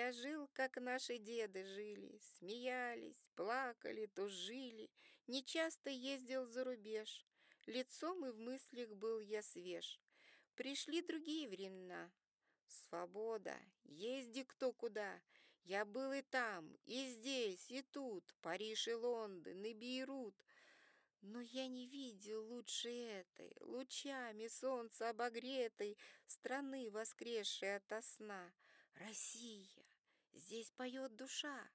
Я жил, как наши деды жили, смеялись, плакали, тужили, нечасто ездил за рубеж, лицом и в мыслях был я свеж. Пришли другие времена, Свобода, езди кто куда. Я был и там, и здесь, и тут, Париж и Лондон, и Бейрут. Но я не видел лучше этой, лучами солнца обогретой, страны, воскресшей ото сна. Россия, здесь поет душа.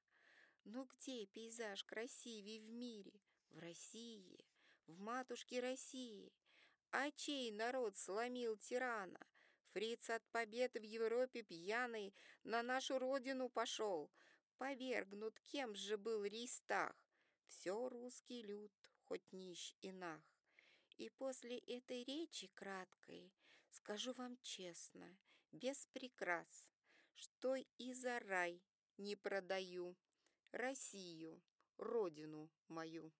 Но где пейзаж красивей в мире? В России, в матушке России. А чей народ сломил тирана? Фриц от победы в Европе пьяный на нашу родину пошел. Повергнут, кем же был Рейстах? Все русский люд, хоть нищ и нах. И после этой речи краткой скажу вам честно, без прикрас, что и за рай не продаю Россию, родину мою.